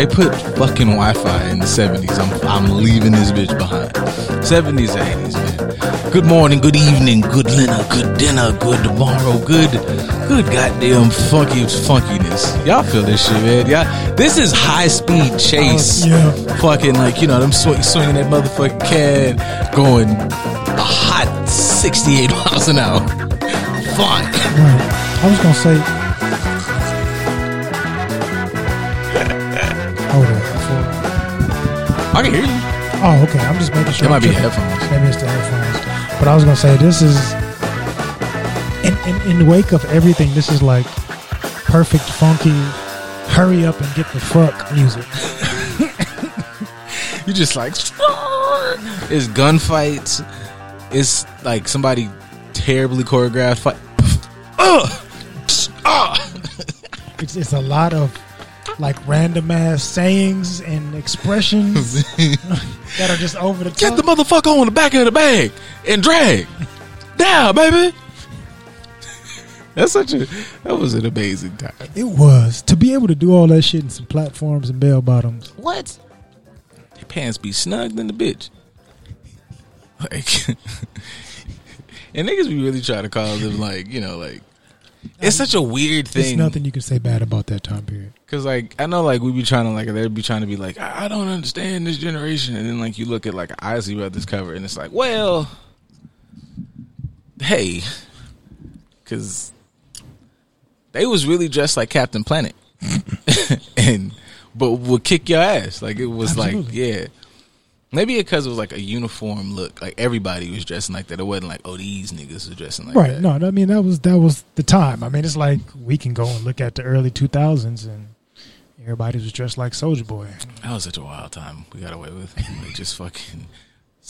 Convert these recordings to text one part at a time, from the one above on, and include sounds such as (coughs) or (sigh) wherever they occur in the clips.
they put fucking Wi-Fi in the seventies, I'm I'm leaving this bitch behind. Seventies, eighties, man. Good morning, good evening, good dinner, good dinner, good tomorrow, good, good goddamn funky funkiness. Y'all feel this shit, man? Yeah, this is high speed chase. Uh, yeah. Fucking like you know them swing, swinging that motherfucking can, going a hot sixty eight (laughs) miles an hour. Fine. Right. I was gonna say. I can hear you. Oh, okay. I'm just making sure. It might be tripping. headphones. Maybe it's the headphones. But I was gonna say this is in, in in the wake of everything. This is like perfect funky. Hurry up and get the fuck music. (laughs) You just like (laughs) it's gunfights. It's like somebody terribly choreographed fight. (laughs) Ugh! It's it's a lot of like random ass sayings and expressions (laughs) that are just over the top. Get the motherfucker on the back of the bag and drag. Down, baby. That's such a that was an amazing time. it was to be able to do all that shit in some platforms and bell bottoms. What? Your pants be snugged in the bitch. Like (laughs) and niggas be really trying to call them like, you know, like it's um, such a weird thing. There's nothing you can say bad about that time period. Cause like I know like we be trying to like they'd be trying to be like I, don't understand this generation. And then like you look at like Isley Brothers cover and it's like well hey. Cause they was really dressed like Captain Planet. (laughs) And but would kick your ass. Like it was like yeah maybe because it was like a uniform look like everybody was dressing like that it wasn't like oh these niggas are dressing like right. that No, I mean that was that was the time. I mean it's like we can go and look at the early two thousands and everybody was dressed like Soldier Boy. That was such a wild time we got away with. (laughs) Like just fucking.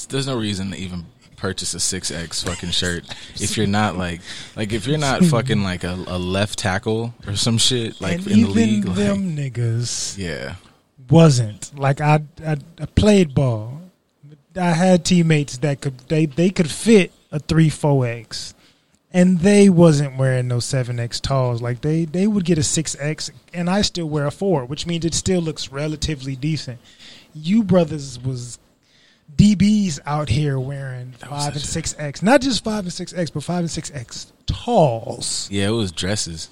There's no reason to even purchase a six X fucking shirt if you're not like like if you're not (laughs) fucking like a, a left tackle or some shit like and in the league. Like, them niggas yeah, wasn't like I, I I played ball. I had teammates that could they they could fit a three four X, and they wasn't wearing no seven X talls. Like they they would get a six X, and I still wear a four, which means it still looks relatively decent. You brothers was DBs out here wearing five and six X, not just five and six X, but five and six X talls, yeah, it was dresses,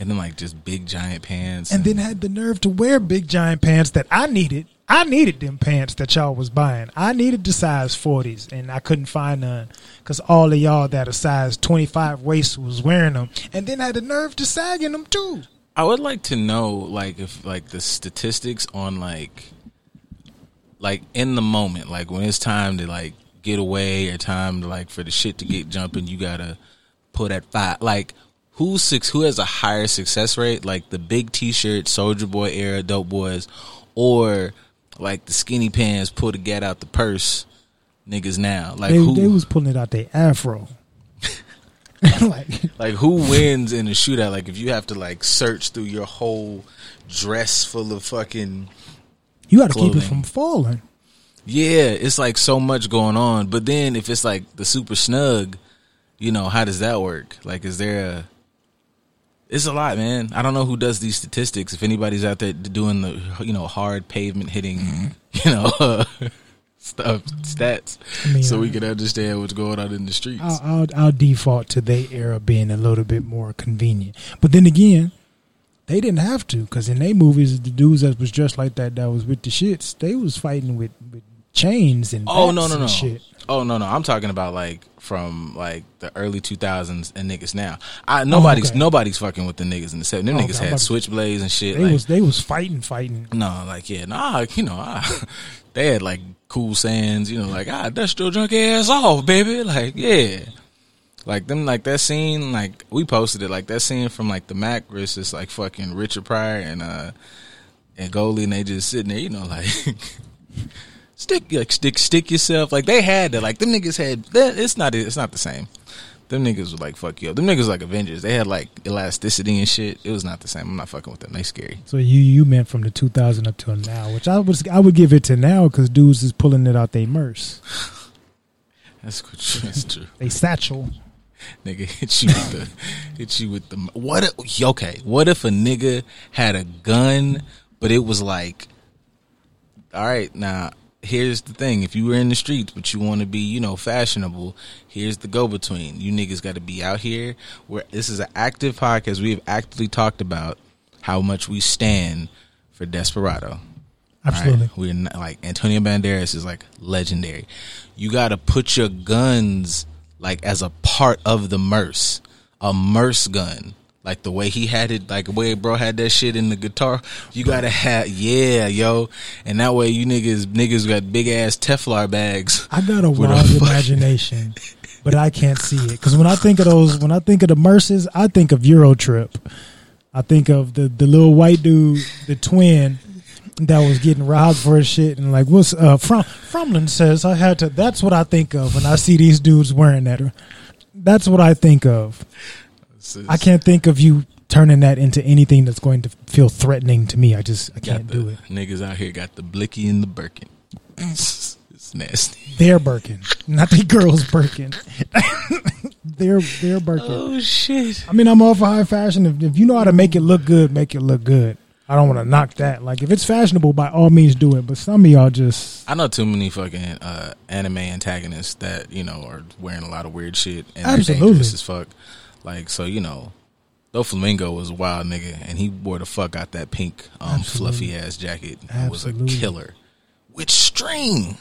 and then like just big giant pants, and then had the nerve to wear big giant pants that I needed. I needed them pants that y'all was buying. I needed the size 40s and I couldn't find none because all of y'all that are size 25 waist was wearing them and then had the nerve to sag in them too. I would like to know, like, if like the statistics on like, like in the moment, like when it's time to like get away or time to like for the shit to get jumping, you gotta put at five. Like, who's six? Who has a higher success rate? Like the big T-shirt, Soldier Boy era, Dope Boys, or like the skinny pants, pull the get out the purse, niggas now. Like They, who? they was pulling it out their afro. (laughs) like Like who wins in a shootout? Like if you have to like search through your whole dress full of fucking you got to keep it from falling. yeah, it's like so much going on. But then if it's like the super snug, you know, how does that work? Like is there a it's a lot, man. I don't know who does these statistics. If anybody's out there doing the, you know, hard pavement hitting, mm-hmm. you know, (laughs) stuff, stats, I mean, so we uh, can understand what's going on in the streets. I'll, I'll, I'll default to their era being a little bit more convenient. But then again, they didn't have to because in their movies, the dudes that was dressed like that, that was with the shits, they was fighting with, with chains and Oh no no no! shit. Oh no no! I'm talking about like from like the early 2000s and niggas now. I nobody's Oh, okay. nobody's fucking with the niggas in the set. Them Oh, niggas I'm had switchblades and shit. They like, was they was fighting, fighting. no, like yeah, nah, you know, I, (laughs) they had like cool sands, you know, like ah, dust your drunk ass off, baby. Like yeah, like them, like that scene, like we posted it, like that scene from like the Mack versus like fucking Richard Pryor and uh and Goldie, and they just sitting there, you know, (laughs) like. Stick like stick stick yourself like they had to like them niggas had that it's not it's not the same. Them niggas were like fuck you up. Them niggas like Avengers. They had like elasticity and shit. It was not the same. I'm not fucking with them. They scary. So you you meant from the 2000 up till now, which I was I would give it to now because dudes is pulling it out they murse, (laughs) That's good. That's true. they satchel. nigga hit you with the hit you with the what? If, okay, what if a nigga had a gun, but it was like, all right, now here's the thing: if you were in the streets, but you want to be, you know, fashionable, here's the go between. You niggas got to be out here. Where this is an active podcast. We have actively talked about how much we stand for Desperado. Absolutely. Right? We're not, like Antonio Banderas is like legendary. You got to put your guns like as a part of the murse, a murse gun. Like the way he had it, like the way bro had that shit in the guitar. You gotta have, yeah, yo, and that way you niggas niggas got big ass Teflon bags. I got a wild imagination, (laughs) but I can't see it because when I think of those, when I think of the murses, I think of EuroTrip. I think of the the little white dude, the twin that was getting robbed for his shit and like what's uh from Fromlin says I had to that's what I think of when I see these dudes wearing that. That's what I think of. I can't think of you turning that into anything that's going to feel threatening to me. I just I can't the, do it. Niggas out here got the blicky and the Birkin. (laughs) it's nasty. They're Birkin, not the girls Birkin. (laughs) they're they're Birkin. Oh shit! I mean, I'm all for high fashion. If, if you know how to make it look good, make it look good. I don't want to knock that. Like, if it's fashionable, by all means do it. But some of y'all just. I know too many fucking uh, anime antagonists that you know are wearing a lot of weird shit and Absolutely. they're dangerous as fuck. Like, so you know, Doflamingo was a wild nigga, and he wore the fuck out that pink, um, fluffy ass jacket. It was a killer with string.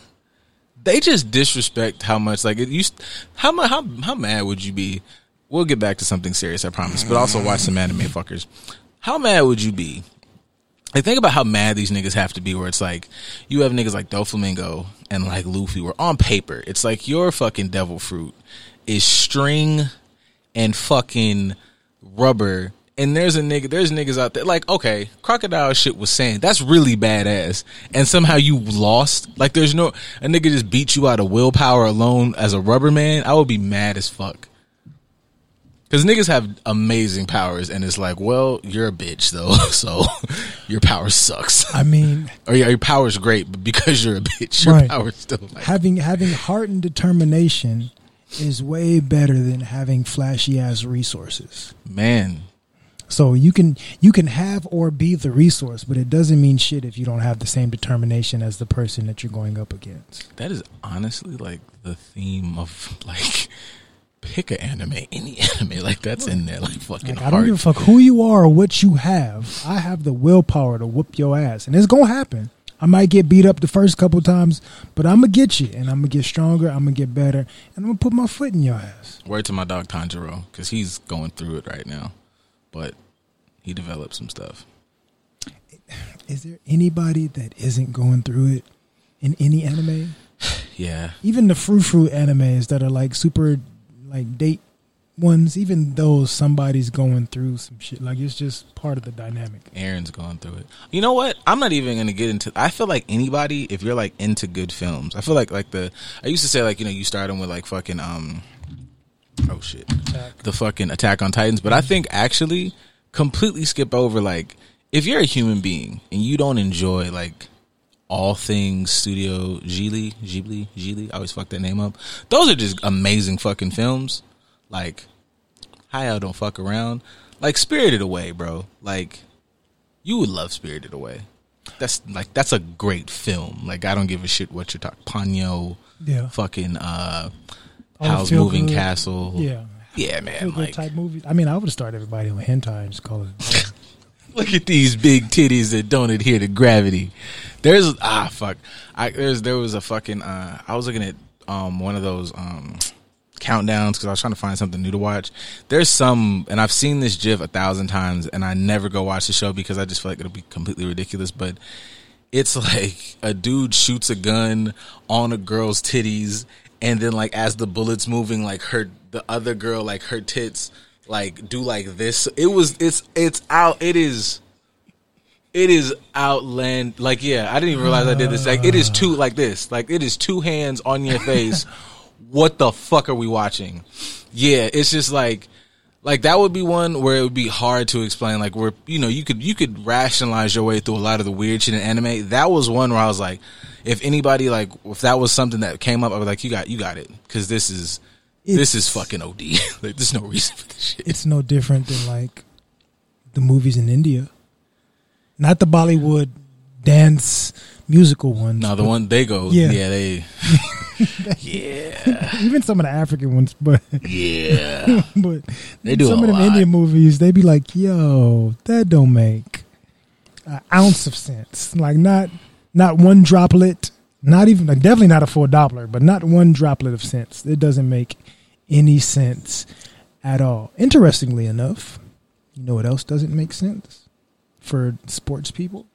They just disrespect how much like it used. How mu- how how mad would you be? We'll get back to something serious, I promise. But also watch some anime fuckers. How mad would you be? Like think about how mad these niggas have to be. Where it's like you have niggas like Doflamingo and like Luffy. Where on paper it's like your fucking devil fruit is string and fucking rubber. And there's a nigga, there's niggas out there like, okay, crocodile shit was saying that's really badass, and somehow you lost. Like, there's no a nigga just beat you out of willpower alone as a rubber man. I would be mad as fuck. Cause niggas have amazing powers, and it's like, well, you're a bitch though, (laughs) so (laughs) your power sucks. I mean, (laughs) or yeah, your power's great, but because you're a bitch, your Right. power's still like, having having heart and determination is way better than having flashy ass resources. man. So you can you can have or be the resource, but it doesn't mean shit if you don't have the same determination as the person that you're going up against. That is honestly like the theme of like pick an anime, any (laughs) anime like that's in there, like fucking Like, I don't give a fuck who you are or what you have. I have the willpower to whoop your ass, and it's gonna happen. I might get beat up the first couple times, but I'm gonna get you, and I'm gonna get stronger. I'm gonna get better, and I'm gonna put my foot in your ass. Word to my dog Tanjiro because he's going through it right now, but he developed some stuff. (sighs) Is there anybody that isn't going through it in any anime? (sighs) Yeah, Even the frou frou animes that are like super like date ones, even though somebody's going through some shit. Like it's just part of the dynamic. Eren's going through it. You know what? I'm not even gonna get into. I feel like anybody, if you're like into good films, I feel like like the. I used to say like you know you start them with like fucking um. Oh shit. the fucking Attack on Titans, but I think actually completely skip over like if you're a human being and you don't enjoy like all things Studio Ghibli, Ghibli, Ghibli, I always fuck that name up. Those are just amazing fucking films. Like Hayao don't fuck around. Like Spirited Away, bro. Like you would love Spirited Away. That's like that's a great film. Like I don't give a shit what you're talking. Ponyo, Yeah. fucking uh, All the Howl's feel Moving good- Castle. Yeah. yeah, man. Like type movies. I mean, I would have started everybody on hentai and just call it. (laughs) Look at these big titties that don't adhere to gravity. There's ah fuck. I there's there was a fucking uh I was looking at um one of those um countdowns because I was trying to find something new to watch. There's some and I've seen this gif a thousand times and I never go watch the show because I just feel like it'll be completely ridiculous. But it's (laughs) like a dude shoots a gun on a girl's titties and then like as the bullets moving like her the other girl like her tits like do like this it was it's it's out it is it is outland like yeah i didn't even realize i did this like it is two like this like it is two hands on your face (laughs) what the fuck are we watching yeah it's just like like that would be one where it would be hard to explain like where you know you could you could rationalize your way through a lot of the weird shit in anime that was one where i was like if anybody like if that was something that came up i was like you got you got it because this is this is fucking OD. (laughs) like, there's no reason for this shit. It's no different than like the movies in India, not the Bollywood dance musical ones. No, the one they go, Yeah. yeah, they, (laughs) (laughs) yeah, even some of the African ones, but yeah. (laughs) but They do some of them lot. Indian movies. They be like, "Yo, that don't make an ounce of sense. Like not not one droplet, not even like definitely not a full Doppler, but not one droplet of sense. It doesn't make any sense at all. Interestingly enough, you know what else doesn't make sense for sports people?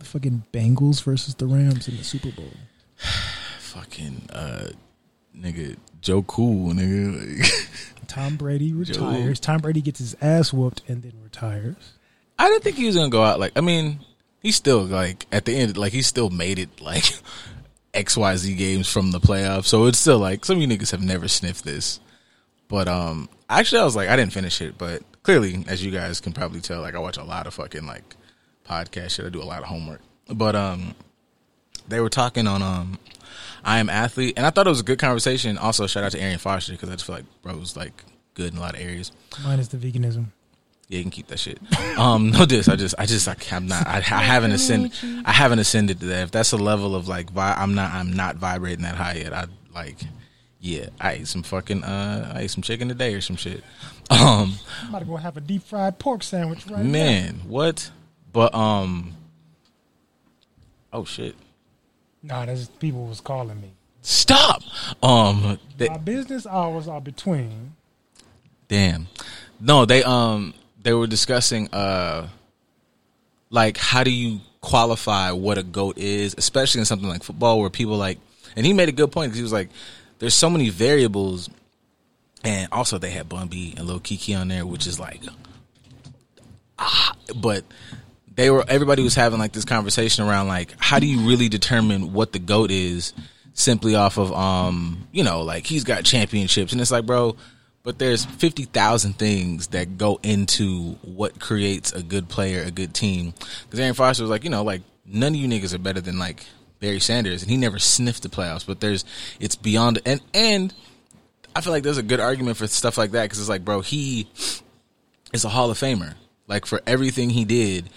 The fucking Bengals versus the Rams in the Super Bowl. (sighs) (sighs) (sighs) fucking uh, nigga, Joe Cool, nigga. Like, (laughs) Tom Brady retires. Tom Brady gets his ass whooped and then retires. I didn't think he was gonna go out. Like, I mean, he's still like at the end, like he still made it like (laughs) X Y Z games from the playoffs. So it's still like some of you niggas have never sniffed this. But um, actually, I was like, I didn't finish it, but clearly, as you guys can probably tell, like I watch a lot of fucking like podcast shit. I do a lot of homework. But um, they were talking on um, I am athlete, and I thought it was a good conversation. Also, shout out to Arian Foster because I just feel like bro was like good in a lot of areas. Minus the veganism. Yeah, you can keep that shit. (laughs) Um, no diss. I just, I just, like, I'm not. I, I haven't ascended. I haven't ascended to that. If that's a level of like, vi- I'm not. I'm not vibrating that high yet. I like, yeah. I ate some fucking. Uh, I ate some chicken today or some shit. (laughs) Um, I'm about to go have a deep fried pork sandwich right now. man, what? But um, oh shit. Nah, that's people was calling me. Stop. Um, they, My business hours are between. Damn. No, they um they were discussing uh like how do you qualify what a goat is, especially in something like football where people like and he made a good point because he was like there's so many variables and also they had Bun B and Lil Keke on there which is like ah, but they were everybody was having like this conversation around like how do you really determine what the goat is simply off of um you know like he's got championships. And it's like bro but there's 50,000 things that go into what creates a good player a good team. Because Arian Foster was like you know like none of you niggas are better than like Barry Sanders. And he never sniffed the playoffs. But there's it's beyond and and I feel like there's a good argument for stuff like that. Because it's like bro he is a Hall of Famer. Like for everything he did,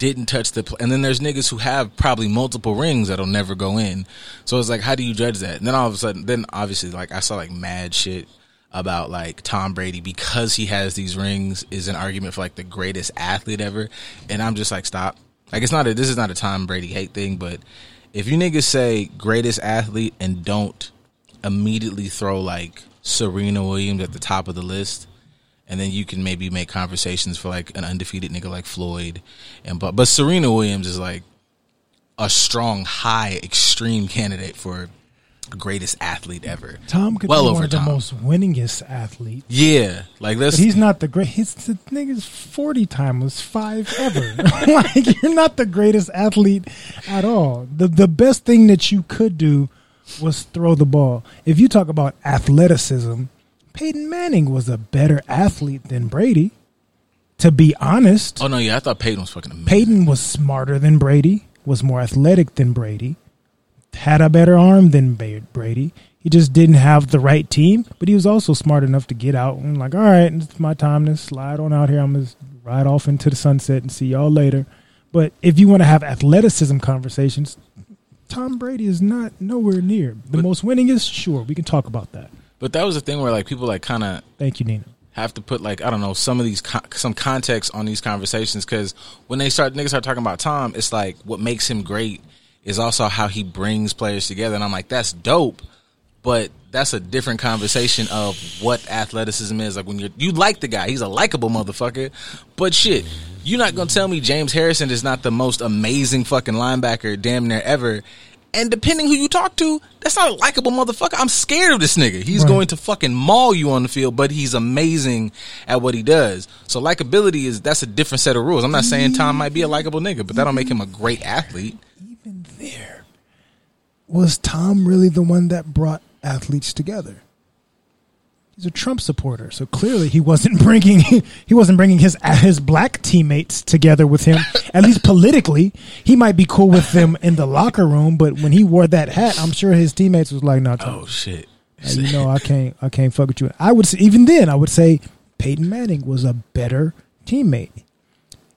didn't touch the. Pl- and then there's niggas who have probably multiple rings that'll never go in. So it's like, how do you judge that? And then all of a sudden, then obviously, like I saw like mad shit about like Tom Brady because he has these rings is an argument for like the greatest athlete ever. And I'm just like, stop. Like it's not a. This is not a Tom Brady hate thing, but if you niggas say greatest athlete and don't immediately throw like Serena Williams at the top of the list, and then you can maybe make conversations for like an undefeated nigga like Floyd, and but but Serena Williams is like a strong, high, extreme candidate for greatest athlete ever. Tom could well be over one of the Tom. most winningest athlete. Yeah, like But that's he's not the great. He's the nigga's forty timers five ever. (laughs) like you're not the greatest athlete at all. The the best thing that you could do was throw the ball. If you talk about athleticism, Peyton Manning was a better athlete than Brady. To be honest, Oh no, yeah, I thought Peyton was fucking amazing. Peyton was smarter than Brady, was more athletic than Brady, had a better arm than Brady. He just didn't have the right team, but he was also smart enough to get out and like, all right, it's my time to slide on out here. I'm gonna ride off into the sunset and see y'all later. But if you want to have athleticism conversations, Tom Brady is not nowhere near the But- most winningest. Sure, we can talk about that. But that was the thing where like people like kind of Thank you, Nina. have to put like I don't know some of these co- some context on these conversations because when they start niggas start talking about Tom, it's like what makes him great is also how he brings players together, and I'm like that's dope, but that's a different conversation of what athleticism is. Like when you're you like the guy, he's a likable motherfucker, but shit. You're not gonna tell me James Harrison is not the most amazing fucking linebacker damn near ever. And depending who you talk to, that's not a likable motherfucker. I'm scared of this nigga. He's Right. going to fucking maul you on the field, but he's amazing at what he does. So likability is that's a different set of rules. I'm not saying Tom might be a likable nigga, but that don't make him a great athlete. even there, was Tom really the one that brought athletes together? He's a Trump supporter, so clearly he wasn't (laughs) bringing he wasn't bringing his his black teammates together with him. At least politically, he might be cool with them in the locker room, but when he wore that hat, I'm sure his teammates was like, "No, Tom, Oh shit. Like, you know, I can't, I can't fuck with you. I would say, even then, I would say Peyton Manning was a better teammate.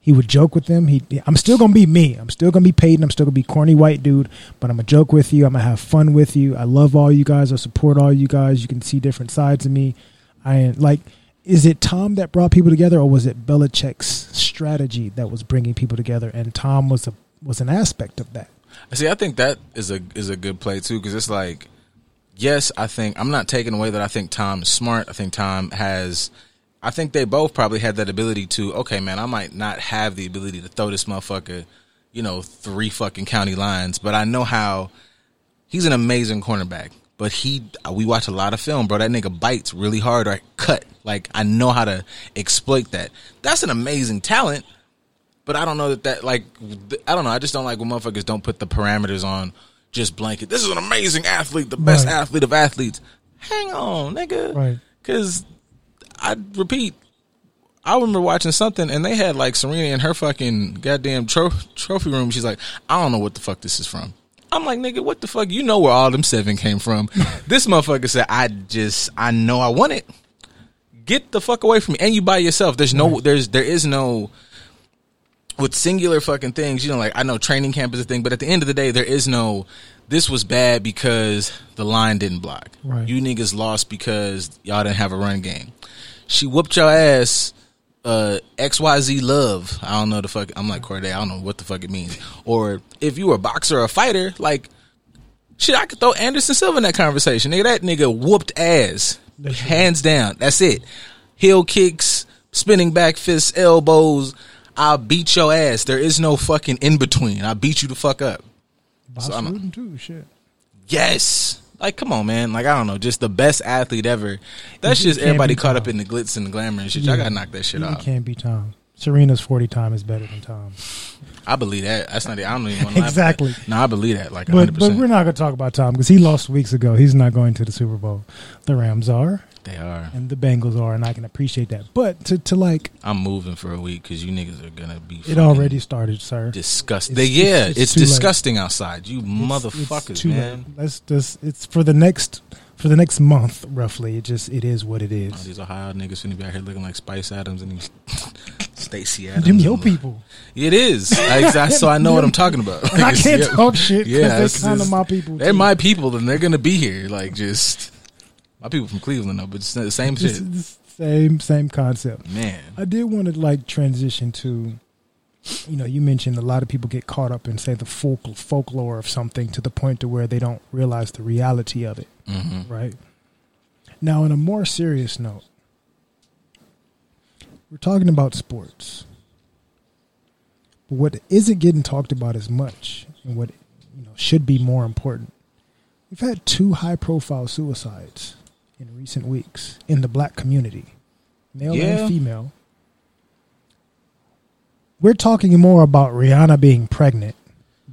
He would joke with them. He, I'm still gonna be me. I'm still gonna be Peyton. I'm still gonna be corny white dude. But I'm gonna joke with you. I'm gonna have fun with you. I love all you guys. I support all you guys. You can see different sides of me. I like. Is it Tom that brought people together, or was it Belichick's strategy that was bringing people together? And Tom was a was an aspect of that. I See, I think that is a is a good play too because it's like, yes, I think I'm not taking away that I think Tom is smart. I think Tom has. I think they both probably had that ability to. Okay, man, I might not have the ability to throw this motherfucker, you know, three fucking county lines, but I know how. He's an amazing cornerback, but he uh, we watch a lot of film, bro. That nigga bites really hard or cut. Like I know how to exploit that. That's an amazing talent. But I don't know that that like I don't know. I just don't like when motherfuckers don't put the parameters on just blanket. This is an amazing athlete, the best Right. athlete of athletes. Hang on, nigga. Right. Because I repeat, I remember watching something and they had like Serena in her fucking goddamn tro- trophy room. She's like, I don't know what the fuck this is from. I'm like, nigga, what the fuck? You know where all them seven came from. (laughs) this motherfucker said, I just, I know I want it. Get the fuck away from me. And you by yourself. There's no, there's, there is no, with singular fucking things, you know, like I know training camp is a thing, but at the end of the day, there is no. This was bad because the line didn't block. Right. You niggas lost because y'all didn't have a run game. She whooped your ass. Uh, XYZ love. I don't know the fuck. I'm like Corday. I don't know what the fuck it means. Or if you were a boxer or a fighter, like shit, I could throw Anderson Silva in that conversation. Nigga, that nigga whooped ass, That's hands down. That's it. Heel kicks, spinning back fists, elbows. I'll beat your ass. There is no fucking in between. I beat you the fuck up. Boss So I'm- too. Shit. Yes. Like, come on, man. Like, I don't know, just the best athlete ever. That's You just everybody caught Tom. up in the glitz and the glamour and shit. Y'all gotta knock that shit You off. can't be Tom. Serena's forty times is better than Tom. I believe that. That's not. I don't even want to (laughs) Exactly. No, I believe that. Like, But hundred but we're not gonna talk about Tom because he lost weeks ago. He's not going to the Super Bowl. The Rams are, They are. and the Bengals are, and I can appreciate that. But to to like I'm moving for a week because you niggas are gonna be. it already started, sir. disgusting. It's- yeah, it's- it's, it's too late. disgusting outside. You motherfuckers, man. late. Let's just it's for the next for the next month roughly. It just it is what it is. these Ohio niggas finna be out here looking like Spice Adams and these (laughs) Stacy Adams. Them yo people. It is. I, (laughs) so I know what I'm talking about. And I (laughs) can't Yeah. talk shit Yeah, they're kind of my people. They're too. my people, and they're gonna be here. Like just my people from Cleveland, though. But it's the same shit, same same concept. man. I did want to like transition to, you know, you mentioned a lot of people get caught up in say the folk folklore of something to the point to where they don't realize the reality of it, hmm right? Now, on a more serious note, we're talking about sports. But what isn't getting talked about as much, and what you know should be more important, we've had two high-profile suicides in recent weeks in the black community, male Yeah. and female. We're talking more about Rihanna being pregnant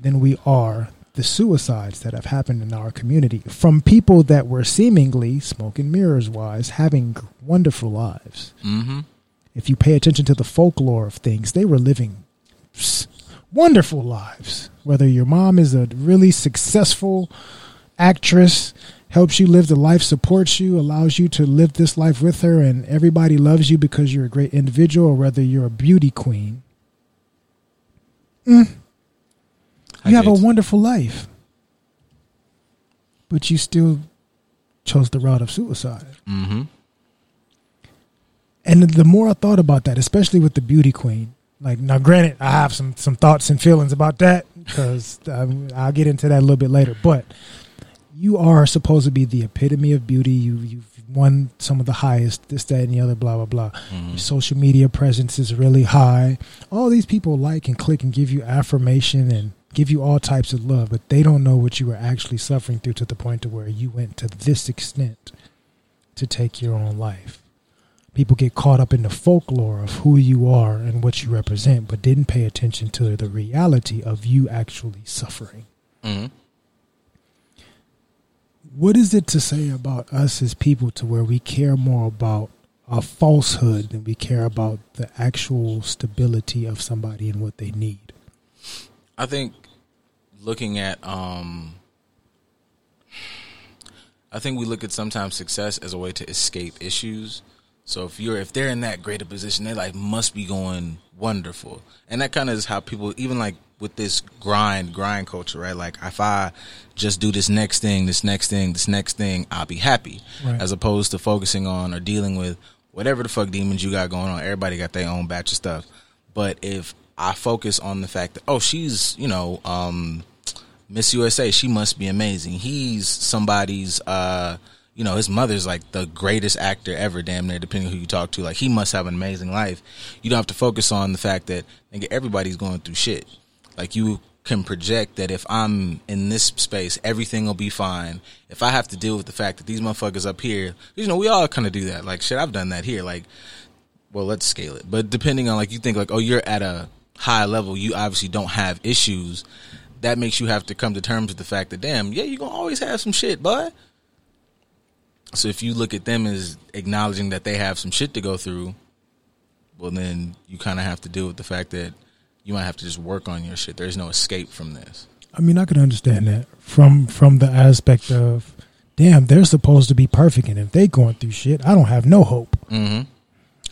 than we are the suicides that have happened in our community from people that were seemingly smoke and mirrors wise having wonderful lives. hmm If you pay attention to the folklore of things, they were living wonderful lives. Whether your mom is a really successful actress, helps you live the life, supports you, allows you to live this life with her, and everybody loves you because you're a great individual, or whether you're a beauty queen, you have a wonderful life. But you still chose the route of suicide. hmm And the more I thought about that, especially with the beauty queen, like now, granted, I have some some thoughts and feelings about that because um, I'll get into that a little bit later. But you are supposed to be the epitome of beauty. You you've won some of the highest, this, that, and the other, blah blah blah. hmm Your social media presence is really high. All these people like and click and give you affirmation and give you all types of love, but they don't know what you were actually suffering through to the point to where you went to this extent to take your own life. People get caught up in the folklore of who you are and what you represent, but didn't pay attention to the reality of you actually suffering. hmm What is it to say about us as people to where we care more about a falsehood than we care about the actual stability of somebody and what they need? I think looking at um I think we look at sometimes success as a way to escape issues. So if you're if they're in that greater position, their life must be going wonderful, and that kind of is how people even like with this grind grind culture, right? Like if I just do this next thing, this next thing, this next thing, I'll be happy, Right. as opposed to focusing on or dealing with whatever the fuck demons you got going on. Everybody got their own batch of stuff, but if I focus on the fact that oh she's you know um Miss USA, she must be amazing. He's somebody's, uh, you know, his mother's like the greatest actor ever, damn near, depending on who you talk to. Like, he must have an amazing life. You don't have to focus on the fact that, nigga, everybody's going through shit. Like, you can project that if I'm in this space, everything will be fine. If I have to deal with the fact that these motherfuckers up here, you know, we all kind of do that. Like, shit, I've done that here. Like, well, let's scale it. But depending on like you think like, oh, you're at a high level, you obviously don't have issues. That makes you have to come to terms with the fact that damn, yeah, you're gonna always have some shit, bud. So if you look at them as acknowledging that they have some shit to go through, well then you kinda have to deal with the fact that you might have to just work on your shit. There's no escape from this. I mean, I can understand that from from the aspect of, damn, they're supposed to be perfect, and if they going through shit, I don't have no hope. Mm-hmm.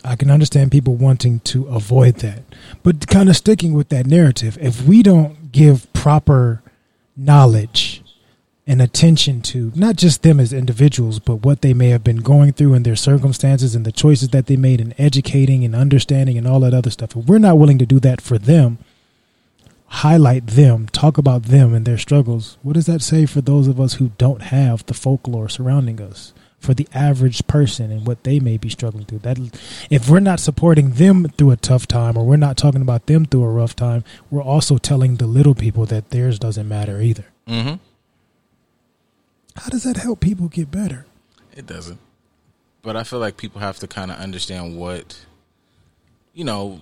I can understand people wanting to avoid that, but kind of sticking with that narrative. If we don't give proper knowledge and attention to not just them as individuals, but what they may have been going through and their circumstances and the choices that they made in educating and understanding and all that other stuff, if we're not willing to do that for them, highlight them, talk about them and their struggles, what does that say for those of us who don't have the folklore surrounding us? For the average person and what they may be struggling through, that if we're not supporting them through a tough time, or we're not talking about them through a rough time, we're also telling the little people that theirs doesn't matter either. Mm-hmm. How does that help people get better? It doesn't. But I feel like people have to kind of understand what, you know,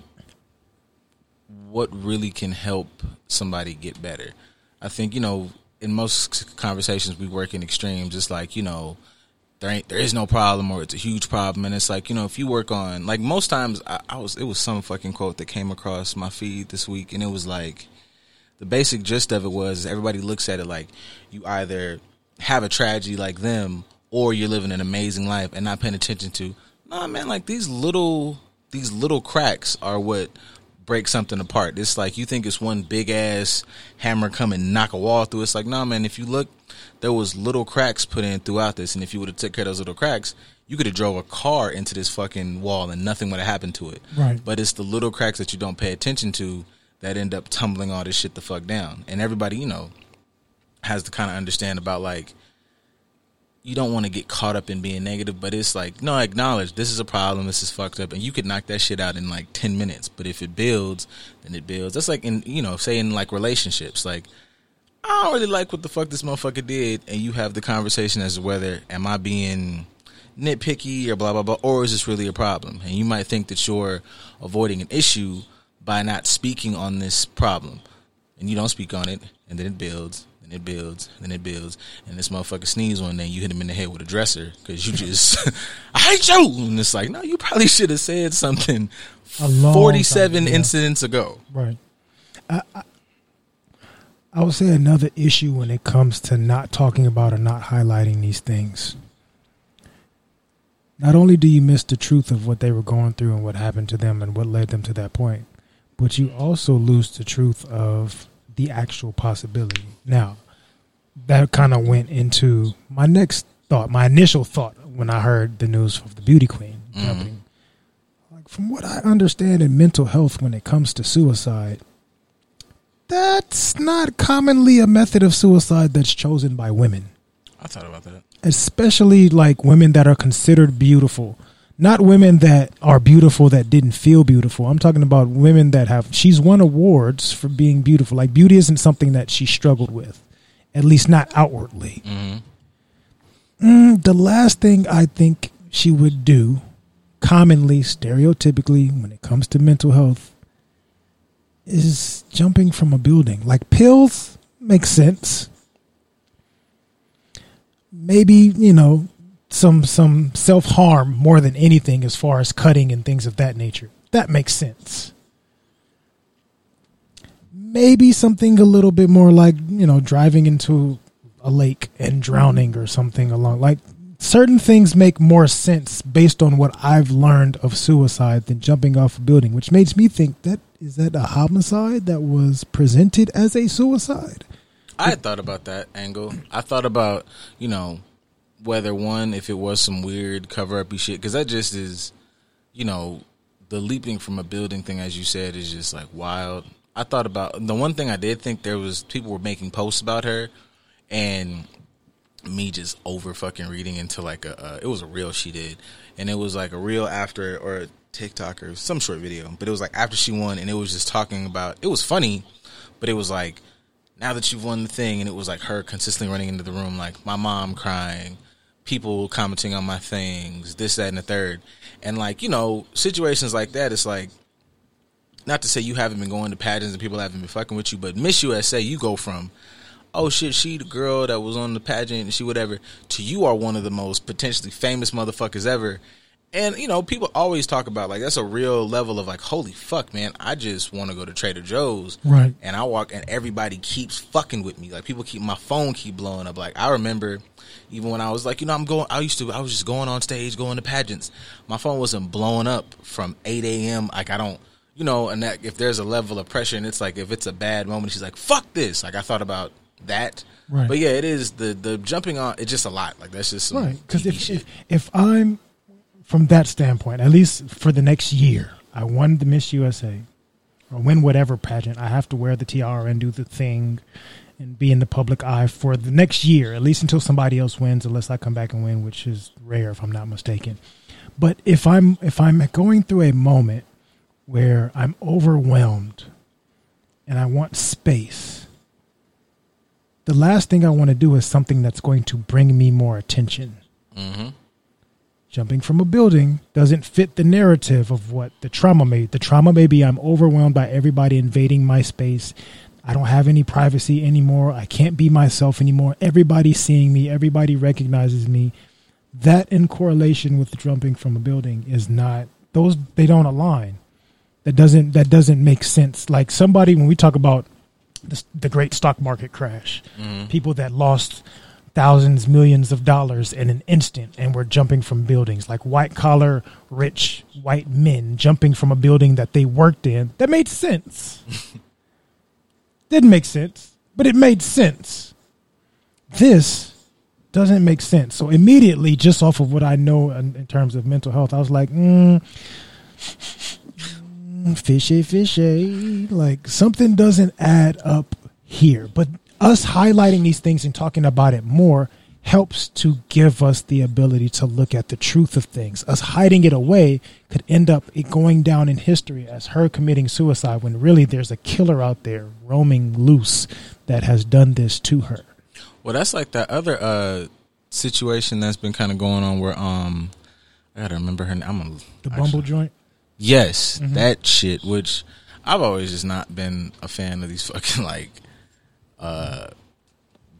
what really can help somebody get better. I think, you know, in most conversations we work in extremes. It's like, you know, there ain't there is no problem or it's a huge problem and it's like, you know, if you work on like most times I, I was it was some fucking quote that came across my feed this week and it was like the basic gist of it was everybody looks at it like you either have a tragedy like them or you're living an amazing life and not paying attention to nah man like these little these little cracks are what break something apart. It's like you think it's one big ass hammer come and knock a wall through. It's like nah man if you look there was little cracks put in throughout this and if you would have took care of those little cracks you could have drove a car into this fucking wall and nothing would have happened to it. Right. but it's the little cracks that you don't pay attention to that end up tumbling all this shit the fuck down. And everybody you know has to kind of understand about like you don't want to get caught up in being negative, but it's like no, acknowledge this is a problem, this is fucked up, and you could knock that shit out in like ten minutes. But if it builds, then it builds. That's like in you know, say in like relationships, like I don't really like what the fuck this motherfucker did, and you have the conversation as to whether am I being nitpicky or blah blah blah, or is this really a problem? And you might think that you're avoiding an issue by not speaking on this problem, and you don't speak on it, and then it builds, and it builds, and it builds, and this motherfucker sneezes one day, and you hit him in the head with a dresser because you just (laughs) I hate you, and it's like no, you probably should have said something A long forty seven time, yeah. incidents ago. Right. I, I, I would say another issue when it comes to not talking about or not highlighting these things. Not only do you miss the truth of what they were going through and what happened to them and what led them to that point, but you also lose the truth of the actual possibility. Now, that kind of went into my next thought, my initial thought when I heard the news of the beauty queen Mhm. jumping. Like from what I understand in mental health when it comes to suicide, that's not commonly a method of suicide that's chosen by women, I thought about that. especially like women that are considered beautiful. Not women that are beautiful that didn't feel beautiful. I'm talking about women that have. She's won awards for being beautiful. Like beauty isn't something that she struggled with, at least not outwardly. hmm Mm, the last thing I think she would do, commonly, stereotypically, when it comes to mental health, is jumping from a building. Like pills makes sense. Maybe you know some some self harm more than anything as far as cutting and things of that nature. That makes sense. Maybe something a little bit more like you know driving into a lake and drowning or something along like certain things make more sense based on what I've learned of suicide than jumping off a building, which makes me think that is that a homicide that was presented as a suicide. I had thought about that angle. I thought about you know whether one if it was some weird cover up shit because that just is you know the leaping from a building thing as you said is just like wild. I thought about the one thing I did think there was people were making posts about her and me just over fucking reading into like a it was a reel she did and it was like a reel after or a TikTok or some short video but it was like after she won and it was just talking about it was funny but it was like now that you've won the thing and it was like her consistently running into the room like my mom crying people commenting on my things this that and the third and like you know situations like that it's like not to say you haven't been going to pageants and people haven't been fucking with you but Miss USA you go from oh shit, she the girl that was on the pageant and she whatever, to you are one of the most potentially famous motherfuckers ever. And you know, people always talk about like that's a real level of like, holy fuck, man! I just want to go to Trader Joe's, right? And I walk, and everybody keeps fucking with me. Like people keep my phone keep blowing up. Like I remember, even when I was like, you know, I'm going. I used to, I was just going on stage, going to pageants. My phone wasn't blowing up from 8 a.m. Like I don't, you know, and that if there's a level of pressure, and it's like if it's a bad moment, she's like, fuck this. Like I thought about that. Right. But yeah, it is the the jumping on. It's just a lot. Like that's just right. Because if, if if I'm from that standpoint, at least for the next year, I won the Miss USA or win whatever pageant. I have to wear the tiara and do the thing and be in the public eye for the next year, at least until somebody else wins, unless I come back and win, which is rare if I'm not mistaken. But if I'm if I'm going through a moment where I'm overwhelmed and I want space the last thing I want to do is something that's going to bring me more attention. Mm-hmm. Jumping from a building doesn't fit the narrative of what the trauma may. The trauma may be I'm overwhelmed by everybody invading my space. I don't have any privacy anymore. I can't be myself anymore. Everybody's seeing me. Everybody recognizes me. That in correlation with jumping from a building is not those. They don't align. That doesn't. That doesn't make sense. Like somebody when we talk about the, the great stock market crash. Mm-hmm. People that lost thousands, millions of dollars in an instant and were jumping from buildings, like white collar, rich white men jumping from a building that they worked in. That made sense. (laughs) Didn't make sense, but it made sense. This doesn't make sense. So immediately, just off of what I know in, in terms of mental health, I was like, mm, fishy, fishy. Like something doesn't add up here. But us highlighting these things and talking about it more helps to give us the ability to look at the truth of things. Us hiding it away could end up it going down in history as her committing suicide when really there's a killer out there roaming loose that has done this to her. Well, that's like that other uh, situation that's been kind of going on where um I gotta remember her. name. I'm a, the Bumble joint. Yes, mm-hmm. that shit. Which I've always just not been a fan of these (laughs) fucking like uh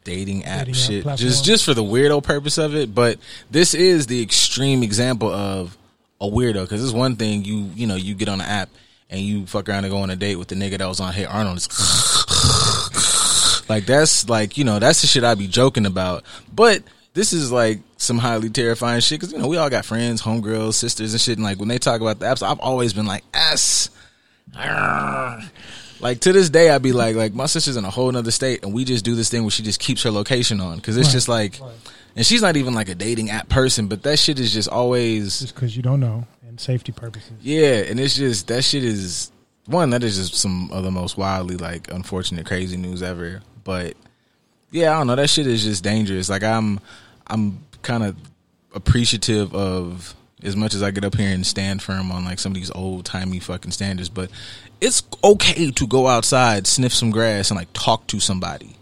dating app dating shit. App just just for the weirdo purpose of it. But this is the extreme example of a weirdo because it's one thing you you know you get on an app and you fuck around and go on a date with the nigga that was on Hey Arnold. (laughs) like that's like you know that's the shit I be joking about. But this is like some highly terrifying shit because you know we all got friends, homegirls, sisters, and shit. And like when they talk about the apps, I've always been like, "S." Like to this day, I'd be like, like my sister's in a whole other state, and we just do this thing where she just keeps her location on because it's right. just like, and she's not even like a dating app person, but that shit is just always just because you don't know and safety purposes. Yeah, and it's just that shit is one that is just some of the most wildly like unfortunate, crazy news ever. But yeah, I don't know. That shit is just dangerous. Like I'm, I'm kind of appreciative of as much as I get up here and stand firm on like some of these old timey fucking standards, but it's okay to go outside, sniff some grass, and like talk to somebody.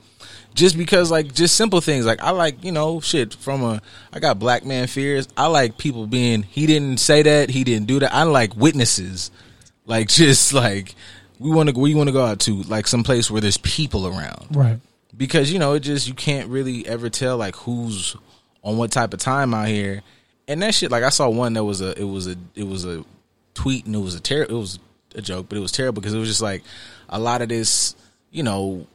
Just because, like, just simple things. Like, I like, you know, shit from a, I got black man fears. I like people being, he didn't say that, he didn't do that. I like witnesses. Like, just like, we want to, we want to go out to like some place where there's people around. Right. Because, you know, it just, you can't really ever tell like who's on what type of time out here. And that shit, like I saw one that was a, it was a, it was a tweet and it was a ter- it was a joke, but it was terrible because it was just like a lot of this, you know,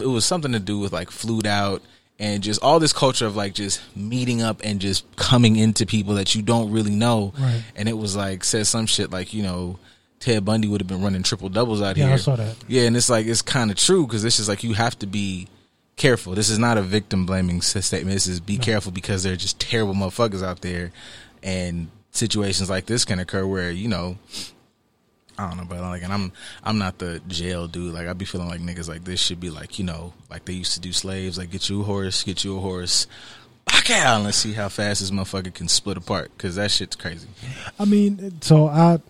it was something to do with like flued out and just all this culture of like just meeting up and just coming into people that you don't really know. Right. And it was like said some shit like you know Ted Bundy would have been running triple doubles out Yeah, here. I saw that. Yeah, and it's like it's kind of true because it's just like you have to be careful. This is not a victim blaming statement. This is be careful because there are just terrible motherfuckers out there, and situations like this can occur where you know. I don't know, but like, and I'm I'm not the jail dude. Like, I'd be feeling like niggas like this should be like, you know, like they used to do slaves. Like, get you a horse, get you a horse, back out, and let's see how fast this motherfucker can split apart. Because that shit's crazy. I mean, so I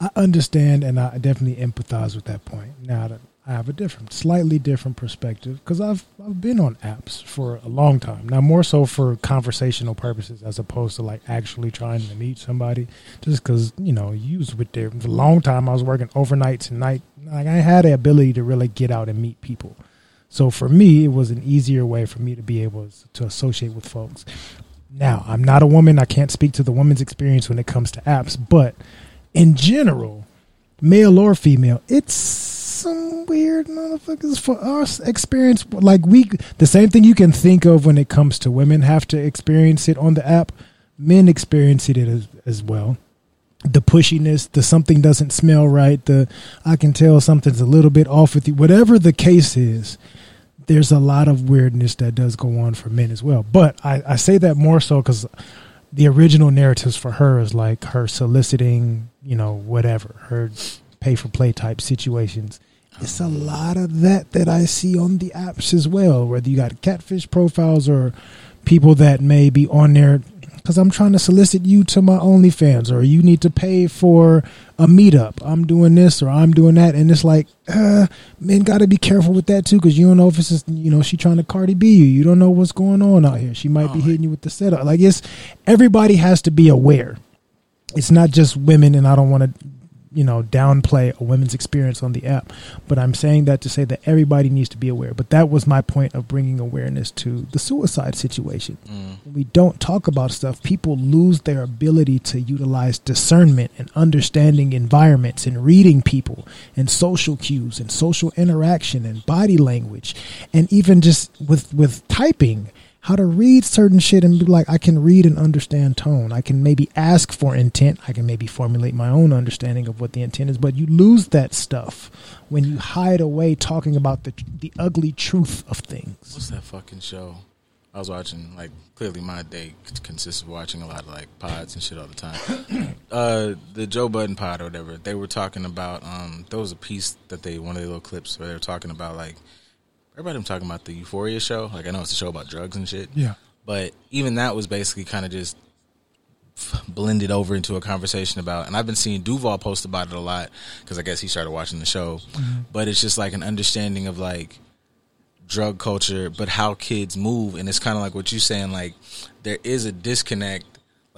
I understand and I definitely empathize with that point. Now that I have a different, slightly different perspective because I've I've been on apps for a long time now, more so for conversational purposes as opposed to like actually trying to meet somebody. Just because you know, was with there for a long time. I was working overnights and night. Like I had the ability to really get out and meet people. So for me, it was an easier way for me to be able to associate with folks. Now, I'm not a woman. I can't speak to the woman's experience when it comes to apps, but in general, male or female, it's some weird motherfuckers for us experience. Like we, the same thing you can think of when it comes to women have to experience it on the app. Men experience it as, as well. The pushiness, the something doesn't smell right, the I can tell something's a little bit off with you. Whatever the case is, there's a lot of weirdness that does go on for men as well. But I, I say that more so because the original narratives for her is like her soliciting, you know, whatever, her pay for play type situations. It's a lot of that that I see on the apps as well, whether you got catfish profiles or people that may be on there because I'm trying to solicit you to my OnlyFans or you need to pay for a meetup. I'm doing this or I'm doing that. And it's like, uh, men got to be careful with that too because you don't know if it's just, you know, she trying to Cardi B you. You don't know what's going on out here. She might be Oh, hitting you with the setup. Like it's, everybody has to be aware. It's not just women, and I don't want to, you know, downplay a women's experience on the app. But I'm saying that to say that everybody needs to be aware. But that was my point of bringing awareness to the suicide situation. Mm. When we don't talk about stuff, people lose their ability to utilize discernment and understanding environments and reading people and social cues and social interaction and body language and even just with with typing how to read certain shit and be like I can read and understand tone. I can maybe ask for intent. I can maybe formulate my own understanding of what the intent is, but you lose that stuff when you hide away talking about the the ugly truth of things. What's that fucking show? I was watching like clearly my day consists of watching a lot of like pods and shit all the time. (coughs) uh, the Joe Budden pod or whatever. They were talking about. Um, there was a piece that they one of the little clips where they were talking about like everybody was talking about the Euphoria show. Like I know it's a show about drugs and shit. Yeah. But even that was basically kind of just blended over into a conversation about, and I've been seeing Duval post about it a lot because I guess he started watching the show. Mm-hmm. But it's just like an understanding of like drug culture, but how kids move, and it's kind of like what you're saying. Like there is a disconnect.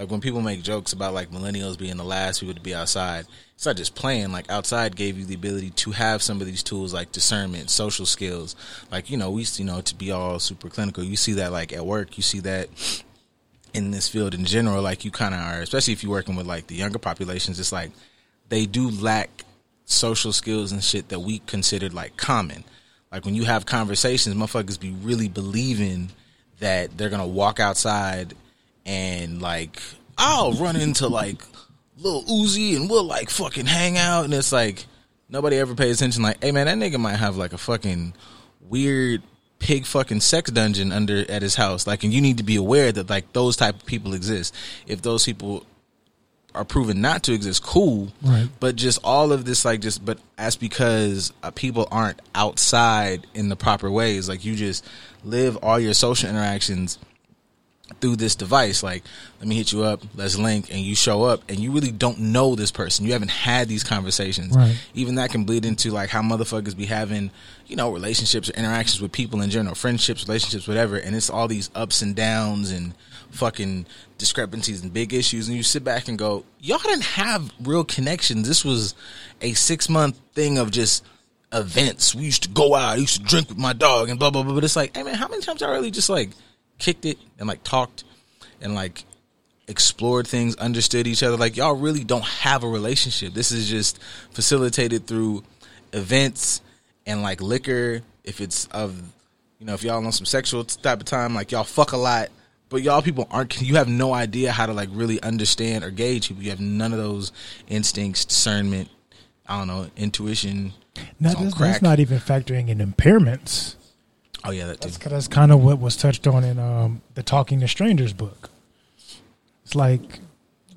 Like when people make jokes about like millennials being the last people to be outside, it's not just playing. Like outside gave you the ability to have some of these tools like discernment, social skills. Like you know, we you know to be all super clinical. You see that like at work. You see that in this field in general. Like you kind of are, especially if you're working with like the younger populations. It's like they do lack social skills and shit that we considered like common. Like when you have conversations, motherfuckers be really believing that they're gonna walk outside and like I'll run into like Lil Uzi and we'll like fucking hang out and it's like nobody ever pays attention like, hey man, that nigga might have like a fucking weird pig fucking sex dungeon under at his house. Like and you need to be aware that like those type of people exist. If those people are proven not to exist, cool. Right. But just all of this, like, just but that's because uh, people aren't outside in the proper ways. Like, you just live all your social interactions through this device. Like, let me hit you up, let's link, and you show up, and you really don't know this person. You haven't had these conversations. Right. Even that can bleed into like how motherfuckers be having, you know, relationships or interactions with people in general, friendships, relationships, whatever. And it's all these ups and downs and fucking discrepancies and big issues. And you sit back and go, y'all didn't have real connections. This was a six month thing of just events. We used to go out, I used to drink with my dog and blah blah blah. But it's like, hey man, how many times I really just like kicked it and like talked and like explored things, understood each other. Like y'all really don't have a relationship. This is just facilitated through events and like liquor if it's of, you know, if y'all on some sexual type of time, like y'all fuck a lot, but y'all people aren't. You have no idea how to like really understand or gauge people. You have none of those instincts, discernment. I don't know, intuition. No, It's that's, that's not even factoring in impairments. Oh yeah, that too. That's, that's kind of what was touched on in um, the Talking to Strangers book. It's like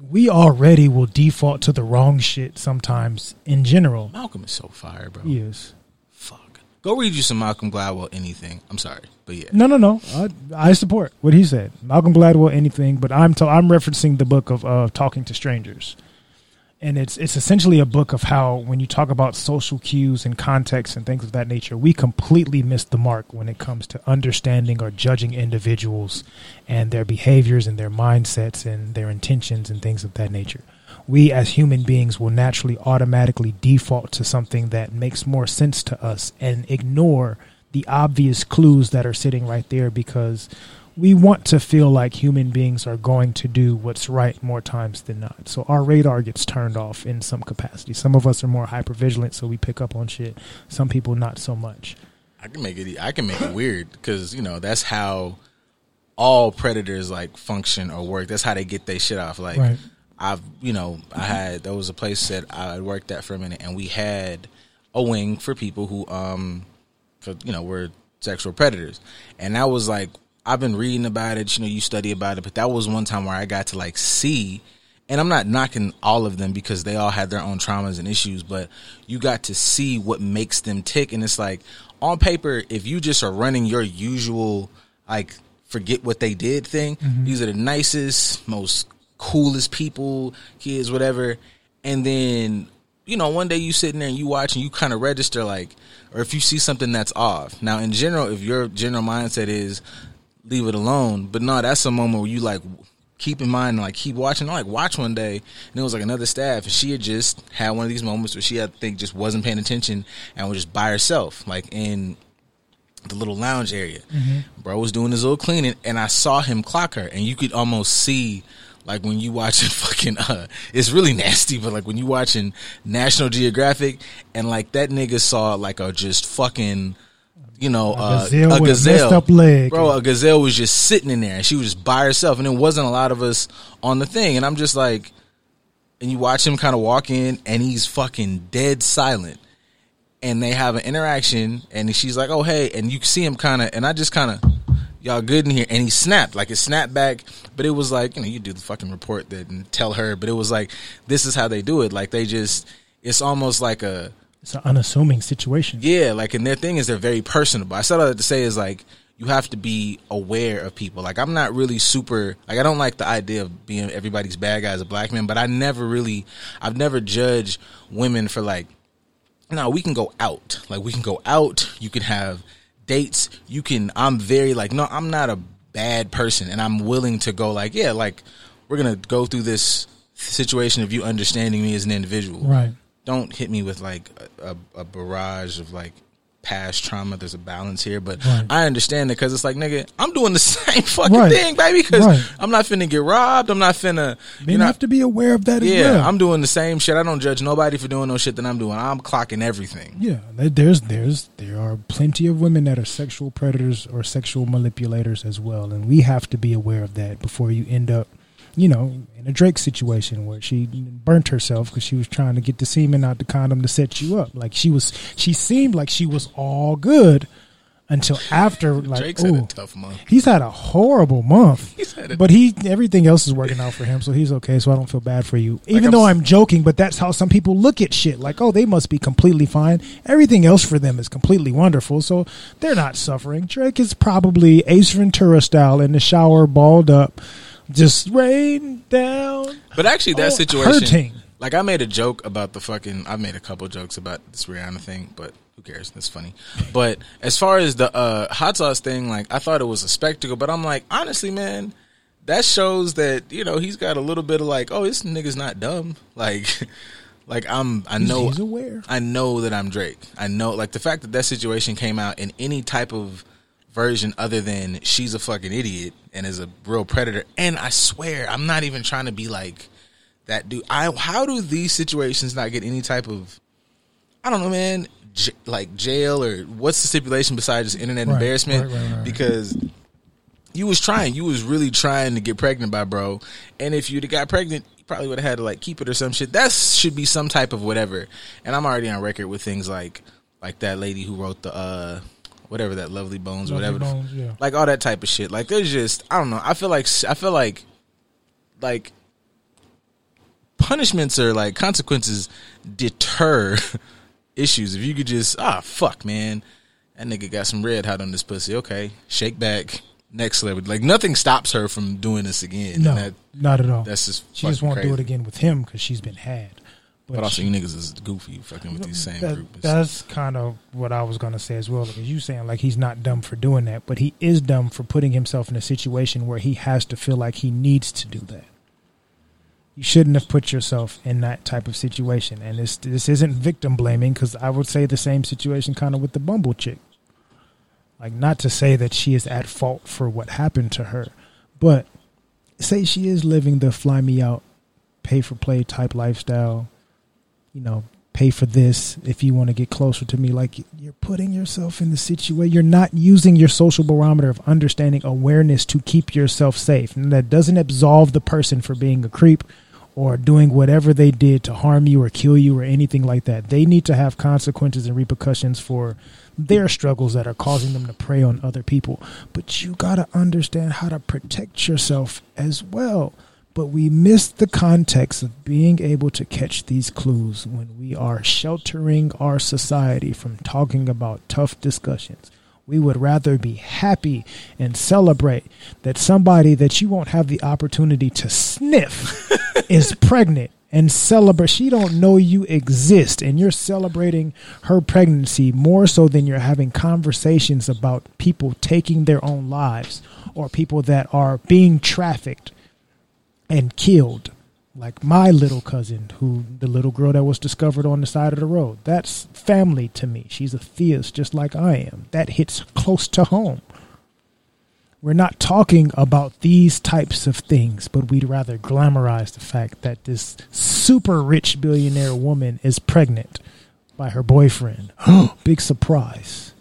we already will default to the wrong shit sometimes in general. Malcolm is so fire, bro. Yes. Fuck. Go read you some Malcolm Gladwell. Anything. I'm sorry, but yeah. No, no, no. I, I support what he said. Malcolm Gladwell, anything, but I'm to, I'm referencing the book of uh, Talking to Strangers, and it's it's essentially a book of how when you talk about social cues and context and things of that nature, we completely miss the mark when it comes to understanding or judging individuals and their behaviors and their mindsets and their intentions and things of that nature. We as human beings will naturally automatically default to something that makes more sense to us and ignore the obvious clues that are sitting right there because we want to feel like human beings are going to do what's right more times than not. So our radar gets turned off in some capacity. Some of us are more hypervigilant, so we pick up on shit. Some people not so much. I can make it. I can make it weird because you know that's how all predators like function or work. That's how they get their shit off. Like Right. I've, you know, I had there was a place that I worked at for a minute, and we had a wing for people who, um, for you know, were sexual predators, and that was like I've been reading about it. You know, you study about it, but that was one time where I got to like see. And I'm not knocking all of them because they all had their own traumas and issues, but you got to see what makes them tick. And it's like on paper, if you just are running your usual, like, forget what they did thing, mm-hmm. these are the nicest, most coolest people, kids, whatever. And then, you know, one day you sitting there and you watch and you kind of register, like, or if you see something that's off. Now, in general, if your general mindset is leave it alone, but no, that's a moment where you like, keep in mind, like keep watching. I like watch one day, and it was like another staff, and she had just had one of these moments where she I think just wasn't paying attention and was just by herself, like in the little lounge area. Bro was doing his little cleaning, and I saw him clock her, and you could almost see. Like when you watching (laughs) fucking, uh, it's really nasty, but like when you watching National Geographic and like that nigga saw like a just fucking, you know, uh, gazelle a a gazelle, up leg. bro. A gazelle was just sitting in there, and she was just by herself, and there wasn't a lot of us on the thing. And I'm just like, and you watch him kind of walk in, and he's fucking dead silent. And they have an interaction, and she's like, "Oh hey," and you see him kind of, and I just kind of, y'all good in here, and he snapped like it snapped back, but it was like you know you do the fucking report that and tell her, but it was like this is how they do it, like they just, it's almost like a It's an unassuming situation. yeah, like, and their thing is they're very personable. I said all that to say is like you have to be aware of people. Like, I'm not really super. Like, I don't like the idea of being everybody's bad guy as a black man, but I never really, I've never judged women for like. No, we can go out. Like, we can go out. You can have dates. You can. I'm very like no. I'm not a bad person, and I'm willing to go. Like, yeah, like we're gonna go through this situation of you understanding me as an individual Right. Don't hit me with like a, a, barrage of like past trauma. There's a balance here, but Right. I understand it because it's like, nigga, I'm doing the (laughs) same fucking Right. thing, baby. Because Right. I'm not finna get robbed. I'm not finna, Men you know, have to be aware of that as yeah, well. I'm doing the same shit. I don't judge nobody for doing no shit that I'm doing. I'm clocking everything. Yeah, there's there's there are plenty of women that are sexual predators or sexual manipulators as well, and we have to be aware of that before you end up, you know, in a Drake situation where she burnt herself because she was trying to get the semen out the condom to set you up. Like she was, she seemed like she was all good until after, (laughs) like, Drake's had a tough month. he's had a horrible month. (laughs) He's had a But he everything else is working out for him, so he's okay. So I don't feel bad for you, even I'm though I'm joking. But that's how some people look at shit. Like, oh, they must be completely fine. Everything else for them is completely wonderful, so they're not suffering. Drake is probably Ace Ventura style in the shower, balled up, just rain down. But actually, that Oh, situation, hurting. like I made a joke about the fucking. I made a couple jokes about this Rihanna thing, but who cares? That's funny. But as far as the uh, hot sauce thing, like I thought it was a spectacle, but I'm like, honestly, man, that shows that you know he's got a little bit of like, oh, this nigga's not dumb. (laughs) Like, like I'm, I know, he's aware. I know that I'm Drake. I know, like the fact that that situation came out in any type of version other than she's a fucking idiot and is a real predator. And I swear, I'm not even trying to be like that dude. I how do these situations not get any type of I don't know, man, j- like jail or what's the stipulation besides just internet Right, embarrassment? right, right. Because you was trying, you was really trying to get pregnant by bro, and if you'd have got pregnant, you probably would have had to like keep it or some shit. That should be some type of whatever. And I'm already on record with things like like that lady who wrote the uh whatever that lovely bones Lovely whatever, Bones, yeah. like all that type of shit. Like there's just I don't know. I feel like I feel like like punishments or like consequences deter (laughs) issues. If you could just ah fuck man, that nigga got some red hot on this pussy. Okay, shake back. Next celebrity, like nothing stops her from doing this again. No, that, not at all. that's just she just won't do it again with him because she's been had. But also, you niggas is goofy fucking with these same that- groups. that's kind of what I was gonna say as well. Because you saying like he's not dumb for doing that, but he is dumb for putting himself in a situation where he has to feel like he needs to do that. You shouldn't have put yourself in that type of situation, and this this isn't victim blaming because I would say the same situation kind of with the Bumble chick. Like not to say that she is at fault for what happened to her, but say she is living the fly me out, pay for play type lifestyle you know, pay for this if you want to get closer to me. Like you're putting yourself in the situation. You're not using your social barometer of understanding awareness to keep yourself safe. And that doesn't absolve the person for being a creep or doing whatever they did to harm you or kill you or anything like that. They need to have consequences and repercussions for their struggles that are causing them to prey on other people. But you got to understand how to protect yourself as well. But we miss the context of being able to catch these clues when we are sheltering our society from talking about tough discussions. We would rather be happy and celebrate that somebody that you won't have the opportunity to sniff (laughs) is pregnant and celebrate she don't know you exist and you're celebrating her pregnancy more so than you're having conversations about people taking their own lives or people that are being trafficked and killed like my little cousin who the little girl that was discovered on the side of the road. That's family to me. She's a theist just like i am. That hits close to home. We're not talking about these types of things but we'd rather glamorize the fact that this super rich billionaire woman is pregnant by her boyfriend. (gasps) Big surprise.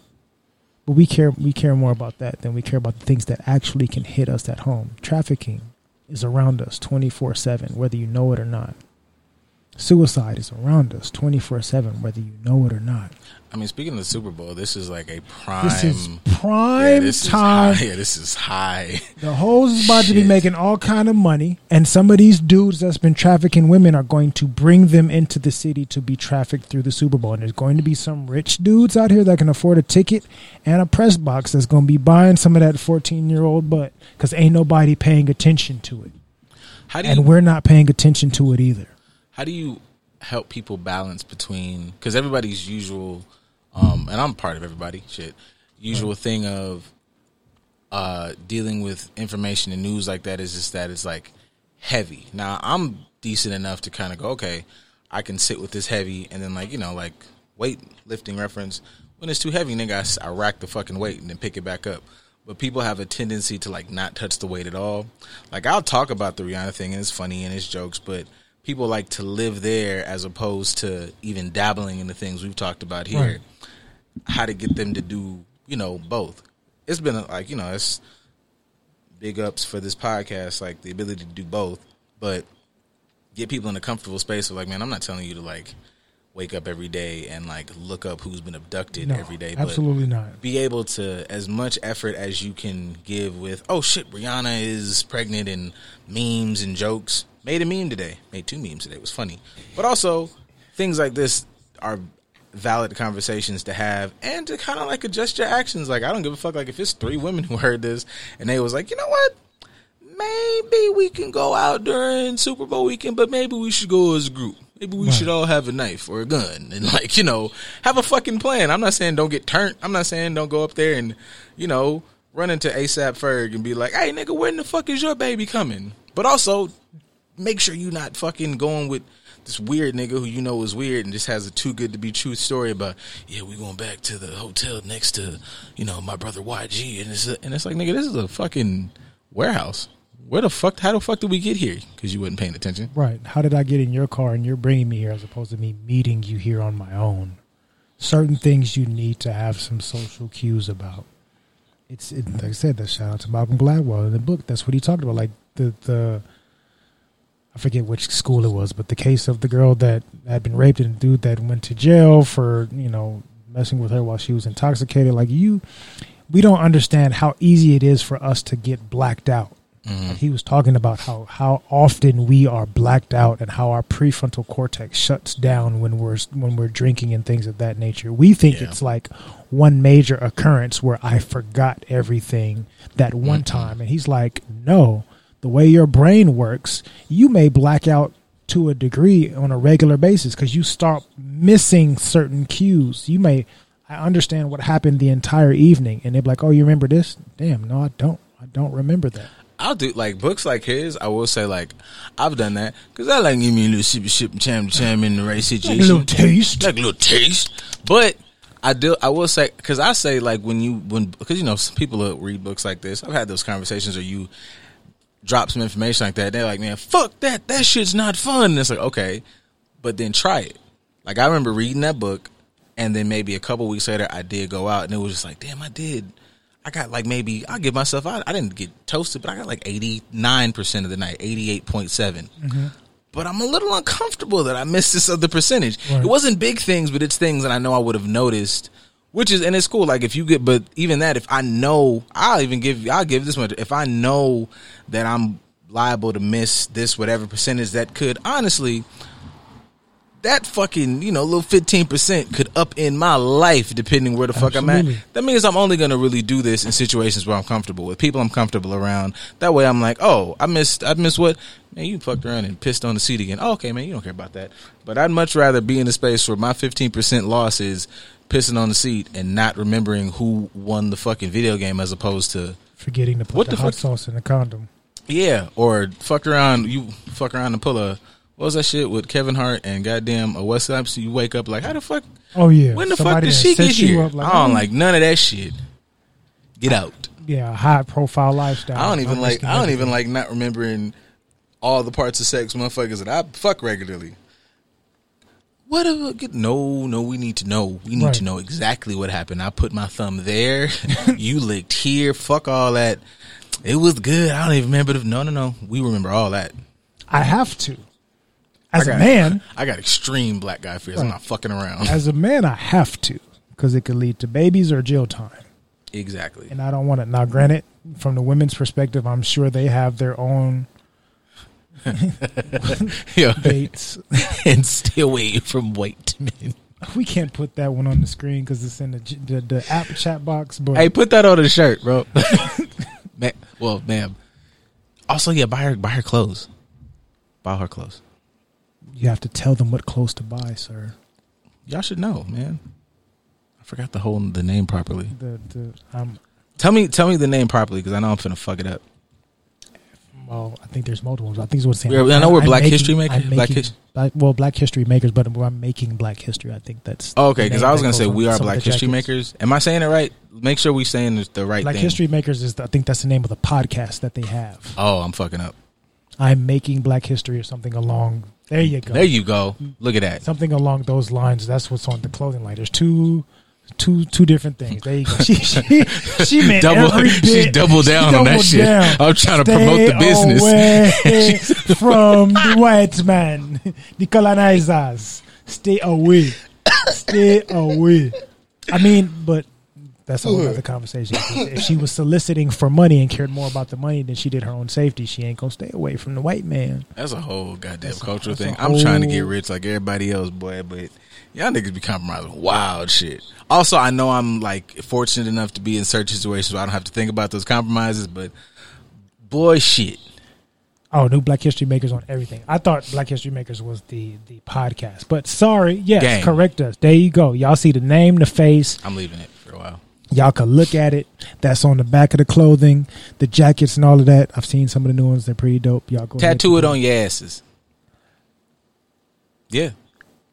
But we care we care more about that than we care about the things that actually can hit us at home. Trafficking is around us 24/7 whether you know it or not. Suicide is around us 24/7 whether you know it or not. I mean, speaking of the Super Bowl, this is like a prime. This is yeah, prime this is time. high. Yeah, this is high. The hoes is about to be making all kind of money, and some of these dudes that's been trafficking women are going to bring them into the city to be trafficked through the Super Bowl. And there's going to be some rich dudes out here that can afford a ticket and a press box that's going to be buying some of that 14 year old butt because ain't nobody paying attention to it, How do you and we're not paying attention to it either. how do you help people balance between because everybody's usual um and i'm part of everybody shit. Usual thing of uh dealing with information and news like that is just that it's like heavy. Now i'm decent enough to kind of go okay i can sit with this heavy and then like you know like weight lifting reference. When it's too heavy nigga I rack the fucking weight and then pick it back up. But people have a tendency to like not touch the weight at all. Like i'll talk about the rihanna thing and it's funny and it's jokes but people like to live there as opposed to even dabbling in the things we've talked about here Right. how to get them to do you know both it's been like you know it's big ups for this podcast like the ability to do both but get people in a comfortable space of like man i'm not telling you to like wake up every day and like look up who's been abducted No, every day but absolutely not. be able to as much effort as you can give with oh shit rihanna is pregnant and memes and jokes made a meme today. Made two memes today. It was funny. But also things like this are valid conversations to have and to kind of like adjust your actions. Like i don't give a fuck like if it's three women who heard this and they was like you know what? Maybe we can go out during super bowl weekend but maybe we should go as a group. Maybe we Right. should all have a knife or a gun and like you know have a fucking plan. I'm not saying don't get turned. I'm not saying don't go up there and you know run into asap ferg and be like hey nigga when the fuck is your baby coming? But also make sure you're not fucking going with this weird nigga who you know is weird and just has a too good to be true story about yeah we going back to the hotel next to you know my brother YG and it's a, and it's like nigga this is a fucking warehouse where the fuck how the fuck did we get here because you wasn't paying attention Right. How did I get in your car and you're bringing me here as opposed to me meeting you here on my own? certain things you need to have some social cues about. It's it, like I said. That shout out to Malcolm Gladwell in the book. That's what he talked about. Like the the I forget which school it was, but the case of the girl that had been raped and the dude that went to jail for you know messing with her while she was intoxicated. Like you, we don't understand how easy it is for us to get blacked out. Mm-hmm. He was talking about how how often we are blacked out and how our prefrontal cortex shuts down when we're when we're drinking and things of that nature. We think Yeah. it's like one major occurrence where I forgot everything that one Mhm. time, and he's like, no, the way your brain works, you may black out to a degree on a regular basis because you start missing certain cues. You may. I understand what happened the entire evening, and they're like, "Oh, you remember this? Damn, no, I don't. I don't remember that." I'll do like books like his. I will say like I've done that because I like give me a little sip, sip, cham, cham in the right situation, like a little taste. like a little taste. But I do. I will say because I say like when you when because you know some people read books like this. I've had those conversations where you drop some information like that. They're like, man, fuck that. That shit's not fun. And it's like okay, but then try it. Like I remember reading that book, and then maybe a couple weeks later, I did go out, and it was just like, damn, I did. I got like maybe I'll give myself I, I didn't get toasted, but I got like eighty nine percent of the night, eighty eight point seven. Mm-hmm. But I'm a little uncomfortable that I missed this other percentage. Right. It wasn't big things, but it's things that I know I would have noticed. Which is and it's cool. Like if you get, but even that, if I know, I'll even give. I'll give this much. If I know that I'm liable to miss this whatever percentage, that could honestly that fucking you know little fifteen percent could up in my life depending where the fuck I'm at. That means I'm only gonna really do this in situations where I'm comfortable with people I'm comfortable around. That way I'm like, oh, I missed, I missed what? Man, you fucked around and pissed on the seat again. Oh, okay, man, you don't care about that. But I'd much rather be in a space where my fifteen percent loss is pissing on the seat and not remembering who won the fucking video game as opposed to Forgetting to put What the, the hot fuck? sauce in the condom. yeah, or fuck around. You fuck around and pull a what was that shit with Kevin Hart and goddamn a West Side? So you wake up like, how the fuck? Oh yeah. When the Somebody fuck did she get you here? up like, I don't oh, like none of that shit. Get out. Yeah, high profile lifestyle. I don't even like. I don't even like not remembering all the parts of sex motherfuckers that I fuck regularly. Whatever. Get no, no. We need to know. We need Right. to know exactly what happened. I put my thumb there. (laughs) you licked here. Fuck all that. It was good. I don't even remember. The, no, no, no. We remember all that. I have to. As I a got- man, (laughs) I got extreme black guy fears. I'm not fucking around. as a man, I have to because it could lead to babies or jail time, exactly. and I don't want it. Now, granted, from the women's perspective, I'm sure they have their own (laughs) Dates. (laughs) and stay away from white men. we can't put that one on the screen because it's in the, the the app chat box. But Hey, put that on a shirt, bro. (laughs) Ma- well, ma'am. Also, yeah, buy her buy her clothes. Buy her clothes. you have to tell them what clothes to buy, sir. Y'all should know, man. I forgot the whole the name properly. The the um Tell me tell me the name properly because I know I'm finna fuck it up. Well, I think there's multiple. ones. I think it's what's saying. I know we're I'm Black making- History Maker- I'm Black making- His- well, Black History Makers, but I'm making Black History. I think that's Oh, okay, because I was gonna say we are Black History jackets. Makers. Am I saying it right? Make sure we saying the- the right Black thing. History Makers is the, I think that's the name of the podcast that they have. Oh, I'm fucking up. I'm making Black History or something along. There you go. There you go. Look at that. something along those lines. That's what's on the clothing line. There's two, two, two different things. There you go. She, she, (laughs) she meant Double, every she bit. doubled down She on that doubled shit. down. I'm trying to Stay promote the business. (laughs) (laughs) from the white man, the colonizers. Stay away. Stay away. I mean, but that's a whole other conversation. If she was soliciting for money and cared more about the money than she did her own safety, she ain't gonna stay away from the white man. That's a whole goddamn That's cultural a thing. I'm trying to get rich like everybody else, boy, but y'all niggas be compromising wild shit. Also, I know I'm like fortunate enough to be in certain situations where I don't have to think about those compromises, but boy, shit. Oh, new Black History Makers on everything. I thought Black History Makers was the the podcast, but sorry, yes, Gang. correct us. There you go. Y'all see the name, the face. I'm leaving it for a while. Y'all can look at it. That's on the back of the clothing, the jackets, and all of that. I've seen some of the new ones. They're pretty dope. Y'all go Tattoo it on your asses. Yeah.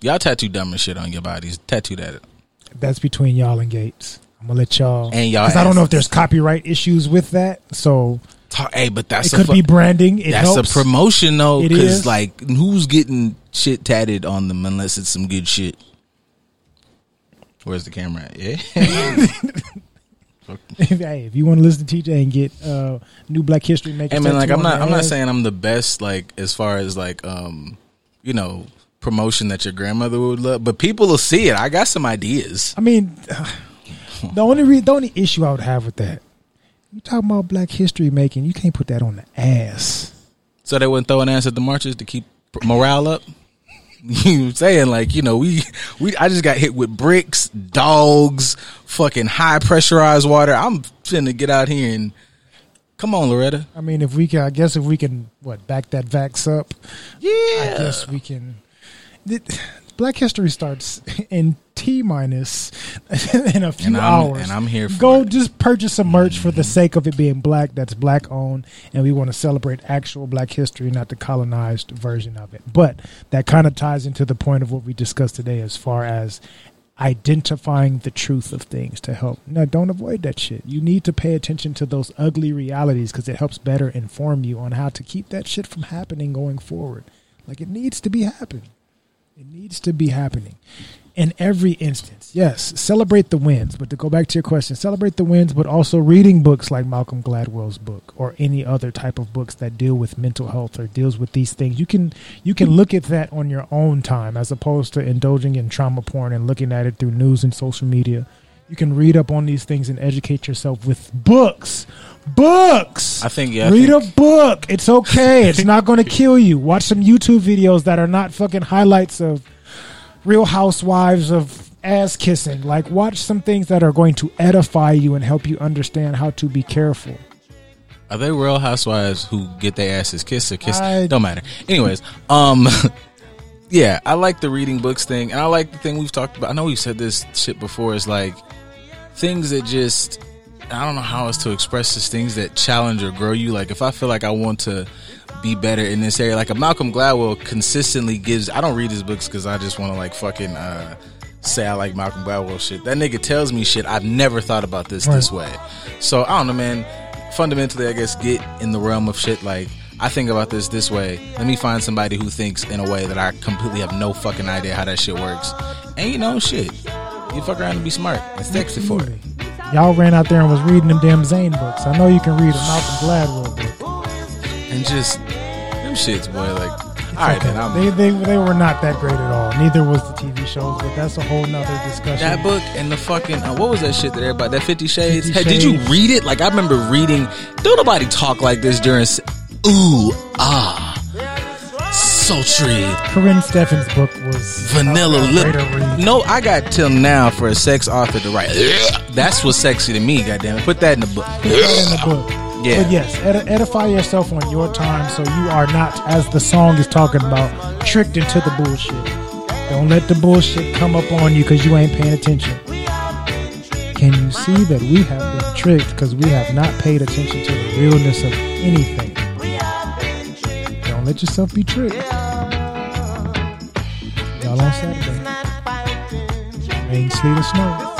Y'all tattoo dumber shit on your bodies. Tattoo that. That's between y'all and Gates. I'm gonna let y'all And y'all because I don't know if there's copyright issues with that. So Talk, hey, but that's it could fu- be branding. It that's helps. a promotion though, because like who's getting shit tatted on them unless it's some good shit. Where's the camera at? Yeah. (laughs) (laughs) hey, if you want to listen to TJ and get uh, new Black History Maker, I mean, like I'm not I'm not saying I'm the best like as far as like um you know promotion that your grandmother would love, but people will see it. I got some ideas. I mean, (sighs) the only re- the only issue I would have with that, you talking about Black History Making, you can't put that on the ass. So they wouldn't throw an ass at the marches to keep morale up. (laughs) You know what I'm saying like you know we we I just got hit with bricks, dogs, fucking high pressurized water. I'm finna get out here and come on, Loretta. I mean, if we can, I guess if we can, what back that vax up, Yeah, I guess we can. Black History starts (laughs) in T minus (laughs) in a few And hours. and I'm here for Go it. just purchase some merch for the mm-hmm. sake of it being black. That's black owned, and we want to celebrate actual Black history, not the colonized version of it. But that kind of ties into the point of what we discussed today, as far as identifying the truth of things to help. No, don't avoid that shit. You need to pay attention to those ugly realities because it helps better inform you on how to keep that shit from happening going forward. Like it needs to be happening. It needs to be happening in every instance. Yes, celebrate the wins, but to go back to your question, celebrate the wins, but also reading books like Malcolm Gladwell's book or any other type of books that deal with mental health or deals with these things. You can you can look at that on your own time as opposed to indulging in trauma porn and looking at it through news and social media. You can read up on these things and educate yourself with books. Books. I think yeah. I Read think- a book. It's okay. It's not going (laughs) to kill you. Watch some YouTube videos that are not fucking highlights of Real Housewives of ass kissing. Like, watch some things that are going to edify you and help you understand how to be careful. Are they real housewives who get their asses kissed or kissed? I- Don't matter. Anyways, um, (laughs) yeah, I like the reading books thing, and I like the thing we've talked about. I know we've said this shit before. Is like things that just I don't know how else to express this. Things that challenge or grow you. Like if I feel like I want to be better in this area, like a Malcolm Gladwell consistently gives. I don't read his books because I just want to like fucking. uh Say I like Malcolm Gladwell shit. That nigga tells me shit. I've never thought about this this way. So I don't know, man. Fundamentally, I guess get in the realm of shit. Like I think about this this way. Let me find somebody who thinks in a way that I completely have no fucking idea how that shit works. And you know, shit. You fuck around and be smart and sexy for it. Y'all ran out there and was reading them damn Zane books. I know you can read a Malcolm Gladwell book. And just them shits, boy. Like, all right, Okay. man. I'm, They, they, they were not that great at all. Neither was the TV shows, but that's a whole nother discussion. that book and the fucking uh, what was that shit that everybody that Fifty Shades? 50 hey, did you read it? Like I remember reading. Don't nobody talk like this during. Ooh ah, sultry Corinne Steffen's book was vanilla a lip. No, I got till now for a sex author to write. That's what's sexy to me. Goddamn it, put that in the book. Put that in the book. Yeah. But yes, edi- edify yourself on your time so you are not, as the song is talking about, tricked into the bullshit. Don't let the bullshit come up on you because you ain't paying attention. Can you see that we have been tricked because we have not paid attention to the realness of anything? Don't let yourself be tricked. Y'all on Saturday. Rain, sleet, or snow.